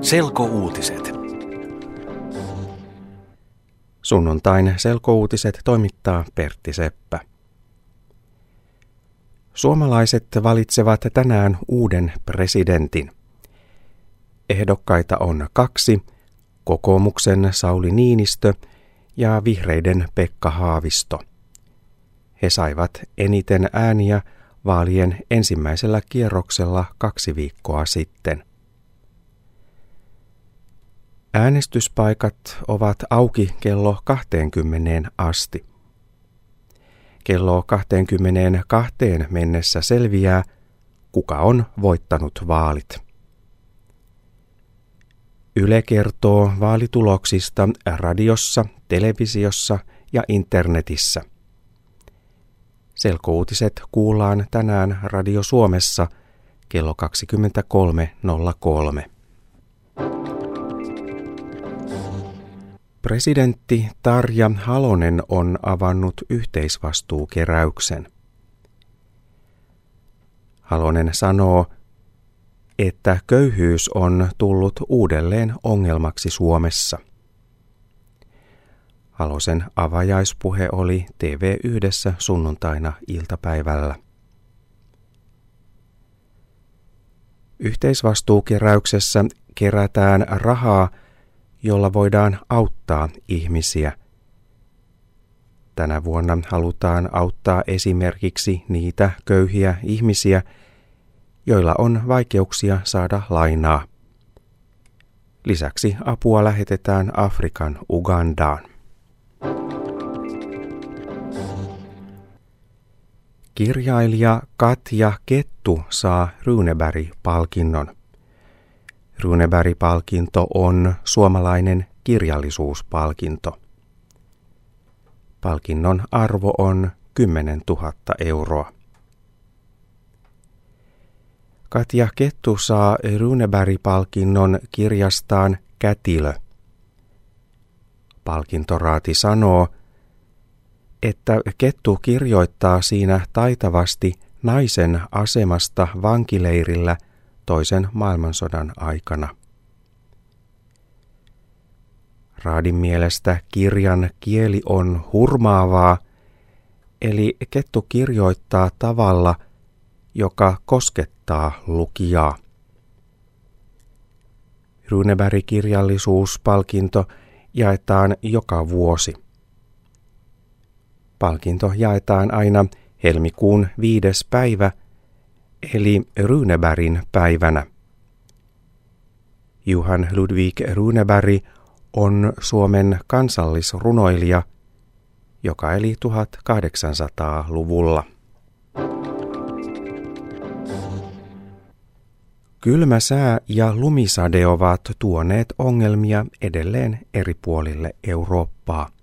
Selkouutiset. Sunnuntain selkouutiset toimittaa Pertti Seppä. Suomalaiset valitsevat tänään uuden presidentin. Ehdokkaita on kaksi, kokoomuksen Sauli Niinistö ja vihreiden Pekka Haavisto. He saivat eniten ääniä vaalien ensimmäisellä kierroksella kaksi viikkoa sitten. Äänestyspaikat ovat auki kello 20 asti. Kello 22 mennessä selviää, kuka on voittanut vaalit. Yle kertoo vaalituloksista radiossa, televisiossa ja internetissä. Selkouutiset kuullaan tänään Radio Suomessa kello 23.03. Presidentti Tarja Halonen on avannut yhteisvastuukeräyksen. Halonen sanoo, että köyhyys on tullut uudelleen ongelmaksi Suomessa. Halosen avajaispuhe oli tv yhdessä sunnuntaina iltapäivällä. Yhteisvastuukeräyksessä kerätään rahaa, jolla voidaan auttaa ihmisiä. Tänä vuonna halutaan auttaa esimerkiksi niitä köyhiä ihmisiä, joilla on vaikeuksia saada lainaa. Lisäksi apua lähetetään Afrikan Ugandaan. Kirjailija Katja Kettu saa Runeberg-palkinnon. Runeberg-palkinto on suomalainen kirjallisuuspalkinto. Palkinnon arvo on 10 000 euroa. Katja Kettu saa Runeberg-palkinnon kirjastaan Kätilö. Palkintoraati sanoo, että Kettu kirjoittaa siinä taitavasti naisen asemasta vankileirillä toisen maailmansodan aikana. Raadin mielestä kirjan kieli on hurmaavaa, eli Kettu kirjoittaa tavalla, joka koskettaa lukijaa. Runeberg-kirjallisuuspalkinto jaetaan joka vuosi. Palkinto jaetaan aina helmikuun viides päivä, eli Runebergin päivänä. Johan Ludwig Runeberg on Suomen kansallisrunoilija, joka eli 1800-luvulla. Kylmä sää ja lumisade ovat tuoneet ongelmia edelleen eri puolille Eurooppaa.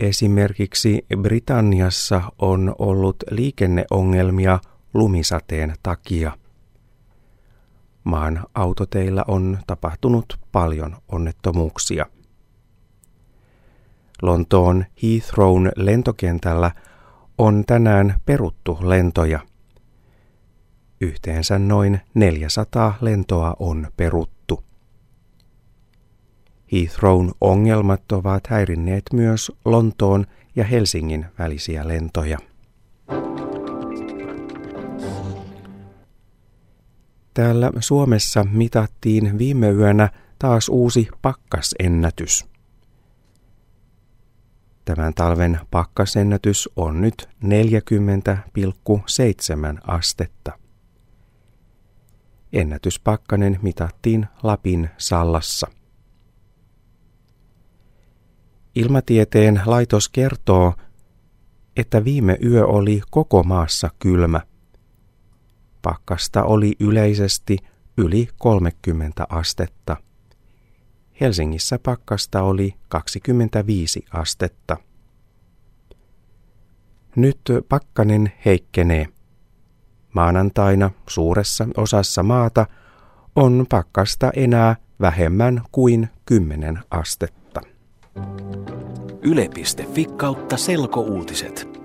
Esimerkiksi Britanniassa on ollut liikenneongelmia lumisateen takia. Maan autoteillä on tapahtunut paljon onnettomuuksia. Lontoon Heathrown lentokentällä on tänään peruttu lentoja. Yhteensä noin 400 lentoa on peruttu. Heathrown ongelmat ovat häirinneet myös Lontoon ja Helsingin välisiä lentoja. Täällä Suomessa mitattiin viime yönä taas uusi pakkasennätys. Tämän talven pakkasennätys on nyt 40,7 astetta. Ennätyspakkanen mitattiin Lapin Sallassa. Ilmatieteen laitos kertoo, että viime yö oli koko maassa kylmä. Pakkasta oli yleisesti yli 30 astetta. Helsingissä pakkasta oli 25 astetta. Nyt pakkanen heikkenee. Maanantaina suuressa osassa maata on pakkasta enää vähemmän kuin 10 astetta. Yle.fi kautta selkouutiset.